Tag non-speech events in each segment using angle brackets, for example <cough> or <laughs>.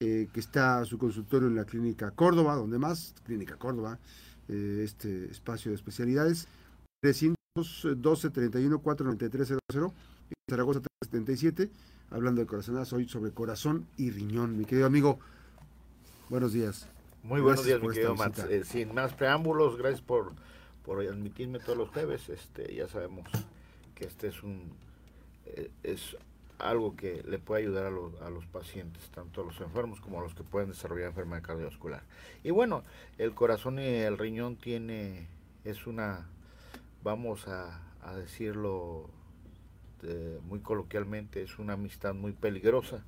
eh, que está su consultorio en la Clínica Córdoba, donde más, Clínica Córdoba, eh, este espacio de especialidades, 312 31 493 00 Zaragoza 377, hablando de corazonadas hoy sobre corazón y riñón. Mi querido amigo, buenos días. Muy buenos días, mi querido Max. Eh, sin más preámbulos, gracias por, por admitirme todos los jueves. Este, ya sabemos que este es un es algo que le puede ayudar a los, a los pacientes, tanto a los enfermos como a los que pueden desarrollar enfermedad cardiovascular. Y bueno, el corazón y el riñón tiene, es una, vamos a, decirlo muy coloquialmente, es una amistad muy peligrosa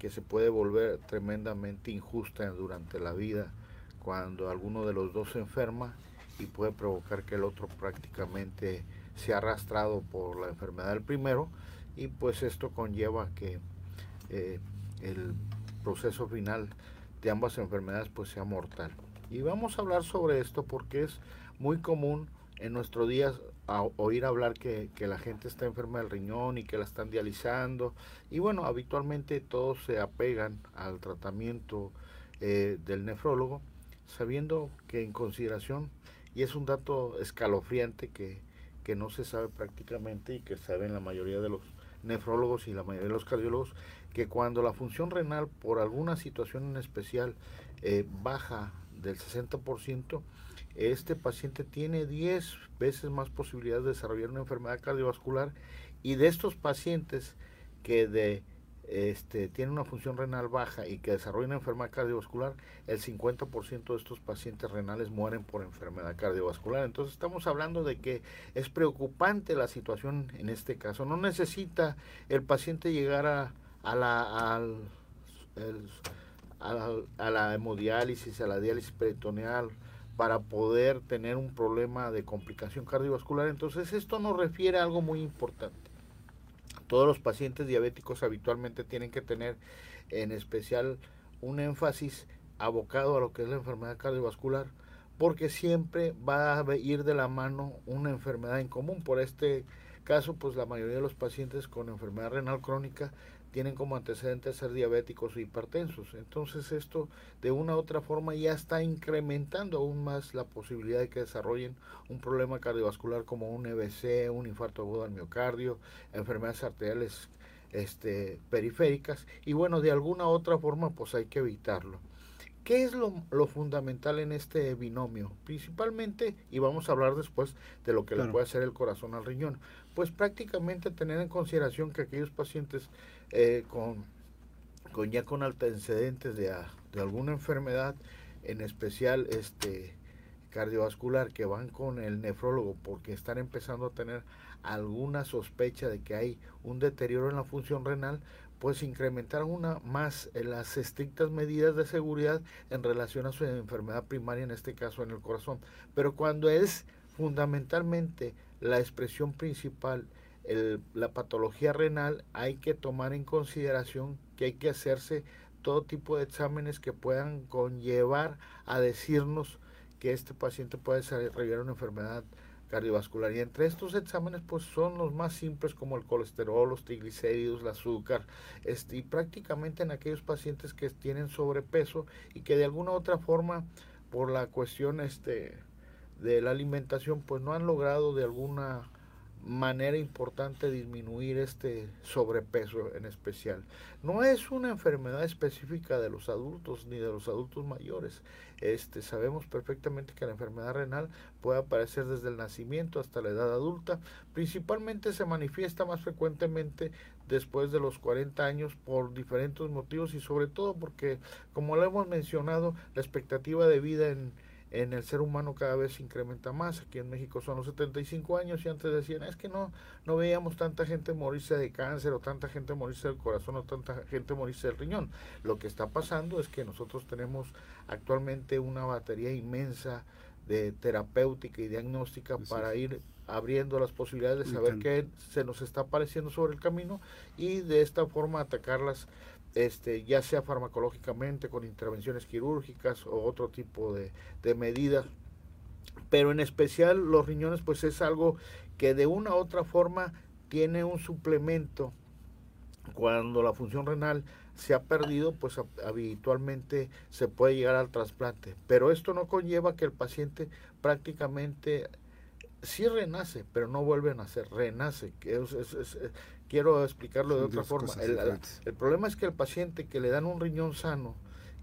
que se puede volver tremendamente injusta durante la vida cuando alguno de los dos se enferma y puede provocar que el otro prácticamente sea arrastrado por la enfermedad del primero y pues esto conlleva que eh, el proceso final de ambas enfermedades pues sea mortal. Y vamos a hablar sobre esto porque es muy común en nuestros días oír hablar que, la gente está enferma del riñón y que la están dializando. Y bueno, habitualmente todos se apegan al tratamiento eh, del nefrólogo, sabiendo que en consideración, y es un dato escalofriante que, que no se sabe prácticamente y que saben la mayoría de los nefrólogos y la mayoría de los cardiólogos que cuando la función renal por alguna situación en especial eh, baja del 60%, este paciente tiene 10 veces más posibilidades de desarrollar una enfermedad cardiovascular y de estos pacientes que de este, tiene una función renal baja y que desarrolla una enfermedad cardiovascular, el 50% de estos pacientes renales mueren por enfermedad cardiovascular. Entonces estamos hablando de que es preocupante la situación en este caso. No necesita el paciente llegar a, a la, al, a, la hemodiálisis, a la diálisis peritoneal para poder tener un problema de complicación cardiovascular. Entonces esto nos refiere a algo muy importante todos los pacientes diabéticos habitualmente tienen que tener en especial un énfasis abocado a lo que es la enfermedad cardiovascular, porque siempre va a ir de la mano una enfermedad en común. Por este caso, pues la mayoría de los pacientes con enfermedad renal crónica tienen como antecedentes ser diabéticos o hipertensos. Entonces esto de una u otra forma ya está incrementando aún más la posibilidad de que desarrollen un problema cardiovascular como un EBC, un infarto agudo al miocardio, enfermedades arteriales este, periféricas y bueno, de alguna u otra forma pues hay que evitarlo. ¿Qué es lo, fundamental en este binomio? Principalmente, y vamos a hablar después de lo que le puede hacer el corazón al riñón, pues prácticamente tener en consideración que aquellos pacientes eh, con, con, ya con antecedentes de, de, alguna enfermedad, en especial este cardiovascular, que van con el nefrólogo porque están empezando a tener alguna sospecha de que hay un deterioro en la función renal, pues incrementar una más en las estrictas medidas de seguridad en relación a su enfermedad primaria, en este caso en el corazón. Pero cuando es fundamentalmente la expresión principal la patología renal, hay que tomar en consideración que hay que hacerse todo tipo de exámenes que puedan conllevar a decirnos que este paciente puede desarrollar una enfermedad cardiovascular. Y entre estos exámenes, pues son los más simples como el colesterol, los triglicéridos, el azúcar, este, y prácticamente en aquellos pacientes que tienen sobrepeso y que de alguna u otra forma, por la cuestión este, de la alimentación, pues no han logrado de alguna manera importante disminuir este sobrepeso en especial. No es una enfermedad específica de los adultos ni de los adultos mayores. Este, sabemos perfectamente que la enfermedad renal puede aparecer desde el nacimiento hasta la edad adulta. Principalmente se manifiesta más frecuentemente después de los 40 años por diferentes motivos y sobre todo porque, como lo hemos mencionado, la expectativa de vida en, en el ser humano cada vez se incrementa más. Aquí en México son los 75 años y antes decían, es que no, no veíamos tanta gente morirse de cáncer o tanta gente morirse del corazón o tanta gente morirse del riñón. Lo que está pasando es que nosotros tenemos actualmente una batería inmensa de terapéutica y diagnóstica para ir abriendo las posibilidades de saber qué se nos está apareciendo sobre el camino y de esta forma atacarlas este, ya sea farmacológicamente, con intervenciones quirúrgicas o otro tipo de, de medidas. Pero en especial los riñones, pues es algo que de una u otra forma tiene un suplemento cuando la función renal se ha perdido, pues habitualmente se puede llegar al trasplante. Pero esto no conlleva que el paciente prácticamente sí renace, pero no vuelve a nacer, renace. quiero explicarlo de otra forma. el, problema es que el paciente que le dan un riñón sano,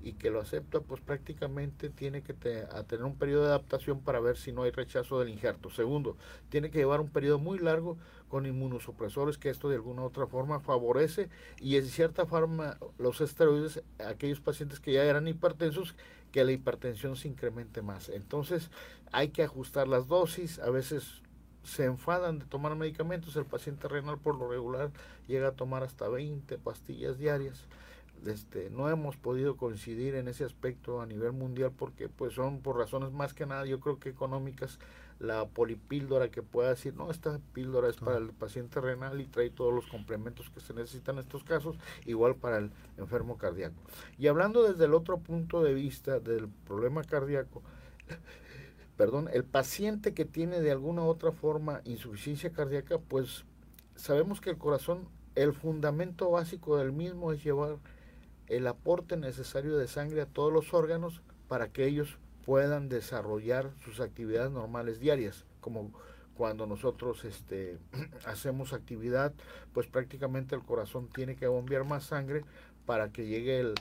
y que lo acepta, pues prácticamente tiene que tener un periodo de adaptación para ver si no hay rechazo del injerto. Segundo, tiene que llevar un periodo muy largo con inmunosupresores, que esto de alguna u otra forma favorece y en cierta forma los esteroides, aquellos pacientes que ya eran hipertensos, que la hipertensión se incremente más. Entonces hay que ajustar las dosis, a veces se enfadan de tomar medicamentos, el paciente renal por lo regular llega a tomar hasta 20 pastillas diarias este, no hemos podido coincidir en ese aspecto a nivel mundial porque pues son por razones más que nada yo creo que económicas la polipíldora que pueda decir no esta píldora es para el paciente renal y trae todos los complementos que se necesitan en estos casos igual para el enfermo cardíaco y hablando desde el otro punto de vista del problema cardíaco <laughs> perdón el paciente que tiene de alguna u otra forma insuficiencia cardíaca pues sabemos que el corazón el fundamento básico del mismo es llevar el aporte necesario de sangre a todos los órganos para que ellos puedan desarrollar sus actividades normales diarias, como cuando nosotros este, <clears throat> hacemos actividad, pues prácticamente el corazón tiene que bombear más sangre para que llegue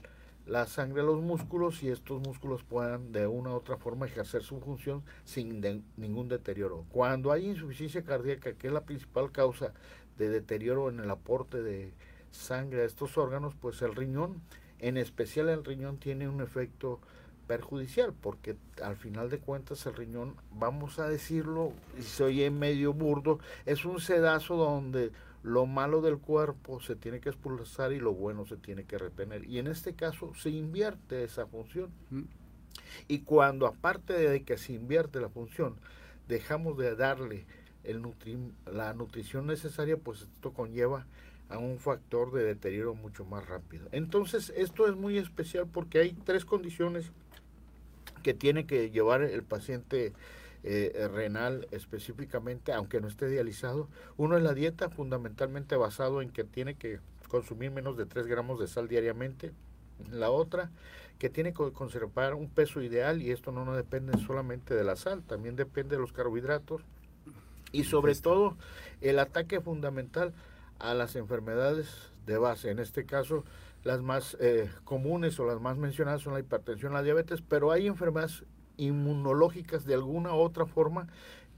la sangre a los músculos y estos músculos puedan de una u otra forma ejercer su función sin ningún deterioro. Cuando hay insuficiencia cardíaca, que es la principal causa de deterioro en el aporte de sangre a estos órganos, pues el riñón en especial el riñón tiene un efecto perjudicial porque al final de cuentas el riñón, vamos a decirlo, y se oye medio burdo, es un sedazo donde lo malo del cuerpo se tiene que expulsar y lo bueno se tiene que retener. Y en este caso se invierte esa función. Mm. Y cuando aparte de que se invierte la función, dejamos de darle el la nutrición necesaria, pues esto conlleva a un factor de deterioro mucho más rápido. Entonces, esto es muy especial porque hay tres condiciones que tiene que llevar el paciente eh, renal específicamente, aunque no esté dializado. Uno es la dieta, fundamentalmente basado en que tiene que consumir menos de 3 gramos de sal diariamente. La otra, que tiene que conservar un peso ideal y esto no, no depende solamente de la sal, también depende de los carbohidratos. Y sobre todo, el ataque fundamental a las enfermedades de base. En este caso, las más eh, comunes o las más mencionadas son la hipertensión, la diabetes, pero hay enfermedades inmunológicas de alguna u otra forma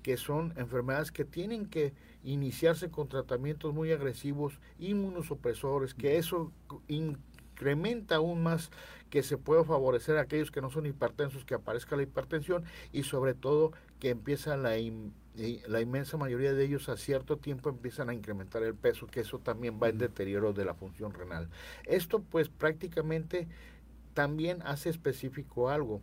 que son enfermedades que tienen que iniciarse con tratamientos muy agresivos, inmunosupresores, que eso incrementa aún más que se pueda favorecer a aquellos que no son hipertensos, que aparezca la hipertensión y sobre todo que empieza la la inmensa mayoría de ellos a cierto tiempo empiezan a incrementar el peso, que eso también va en deterioro de la función renal. Esto pues prácticamente también hace específico algo.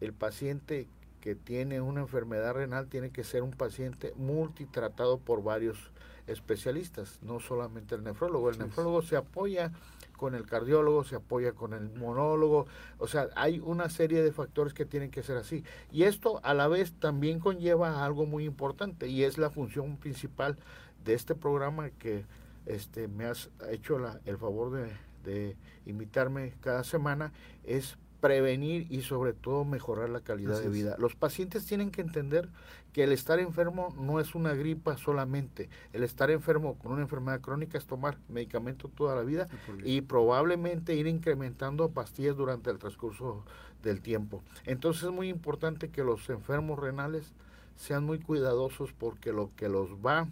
El paciente que tiene una enfermedad renal tiene que ser un paciente multitratado por varios especialistas, no solamente el nefrólogo. El nefrólogo se apoya con el cardiólogo, se apoya con el monólogo, o sea, hay una serie de factores que tienen que ser así. Y esto a la vez también conlleva algo muy importante y es la función principal de este programa que este, me has hecho el favor de, de invitarme cada semana, es prevenir y sobre todo mejorar la calidad de vida. Los pacientes tienen que entender que el estar enfermo no es una gripa solamente. El estar enfermo con una enfermedad crónica es tomar medicamento toda la vida y probablemente ir incrementando pastillas durante el transcurso del tiempo. Entonces es muy importante que los enfermos renales sean muy cuidadosos porque lo que los va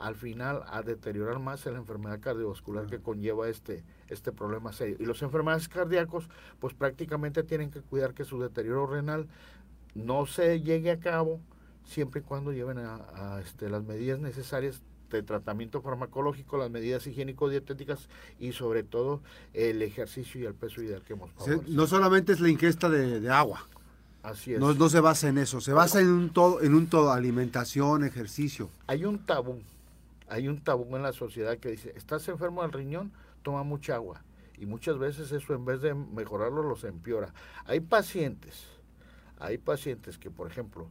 al final a deteriorar más la enfermedad cardiovascular que conlleva este, este problema serio. Y los enfermedades cardíacos, pues prácticamente tienen que cuidar que su deterioro renal no se llegue a cabo siempre y cuando lleven a, este, las medidas necesarias de tratamiento farmacológico, las medidas higiénico-dietéticas y sobre todo el ejercicio y el peso ideal que hemos favorecido. No solamente es la ingesta de, agua. Así es. No, no, se basa en eso, se basa en un todo, en un todo, alimentación, ejercicio. Hay un tabú, hay un tabú en la sociedad que dice, estás enfermo del riñón, toma mucha agua. Y muchas veces eso en vez de mejorarlo los empeora. Hay pacientes, hay pacientes que, por ejemplo,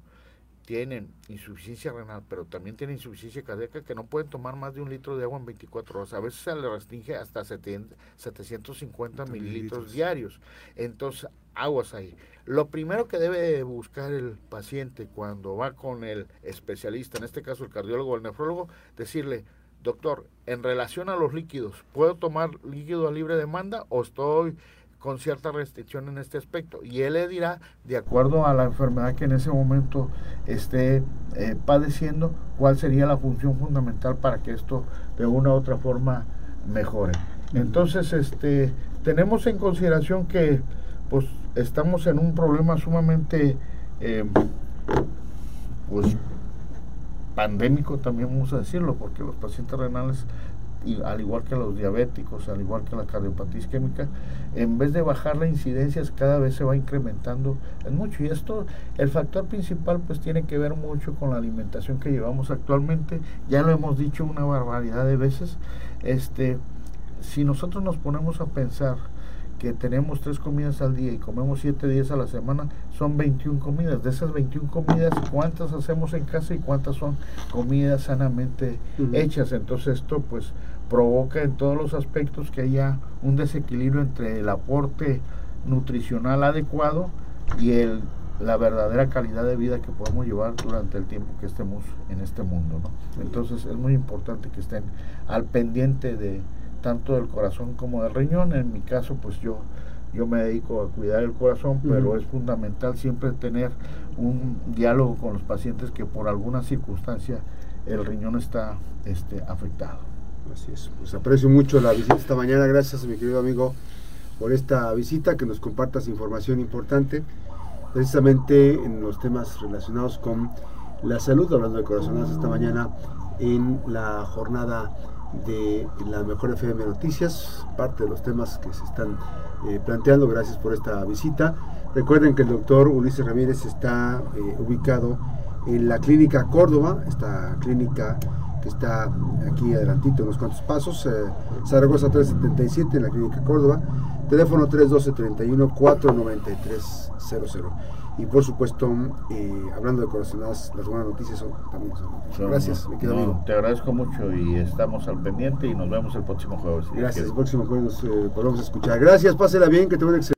tienen insuficiencia renal, pero también tienen insuficiencia cardíaca, que no pueden tomar más de un litro de agua en 24 horas. A veces se le restringe hasta 750 mililitros diarios. Entonces, aguas ahí. Lo primero que debe buscar el paciente cuando va con el especialista, en este caso el cardiólogo o el nefrólogo, decirle, doctor, en relación a los líquidos, ¿puedo tomar líquido a libre demanda o estoy con cierta restricción en este aspecto. Y él le dirá, de acuerdo a la enfermedad que en ese momento esté eh, padeciendo, cuál sería la función fundamental para que esto de una u otra forma mejore. Entonces, este, tenemos en consideración que pues estamos en un problema sumamente eh, pues pandémico también vamos a decirlo porque los pacientes renales y al igual que los diabéticos, al igual que la cardiopatía isquémica, en vez de bajar la incidencia, cada vez se va incrementando en mucho. Y esto, el factor principal, pues tiene que ver mucho con la alimentación que llevamos actualmente. Ya lo hemos dicho una barbaridad de veces. Este, si nosotros nos ponemos a pensar que tenemos tres comidas al día y comemos siete días a la semana, son 21 comidas. De esas 21 comidas, ¿cuántas hacemos en casa y cuántas son comidas sanamente hechas? Entonces esto pues provoca en todos los aspectos que haya un desequilibrio entre el aporte nutricional adecuado y el, la verdadera calidad de vida que podemos llevar durante el tiempo que estemos en este mundo. ¿no? Entonces es muy importante que estén al pendiente de tanto del corazón como del riñón. En mi caso, pues yo, yo me dedico a cuidar el corazón, pero es fundamental siempre tener un diálogo con los pacientes que por alguna circunstancia el riñón está este, afectado. Así es. Pues aprecio mucho la visita esta mañana. Gracias, mi querido amigo, por esta visita, que nos compartas información importante, precisamente en los temas relacionados con la salud, hablando de corazonadas esta mañana en la jornada de la Mejor FM Noticias, parte de los temas que se están eh, planteando. Gracias por esta visita. Recuerden que el doctor Ulises Ramírez está eh, ubicado en la clínica Córdoba, esta clínica que está aquí adelantito, unos cuantos pasos, eh, Zaragoza 377 en la clínica Córdoba, teléfono 312 31 493 00. Y por supuesto, eh, hablando de corazonadas, las buenas noticias son, también son Gracias, me quedo amigo. Te agradezco mucho y estamos al pendiente y nos vemos el próximo jueves. Gracias, el próximo jueves nos eh, volvemos a escuchar. Gracias, pásela bien, que te un excelente.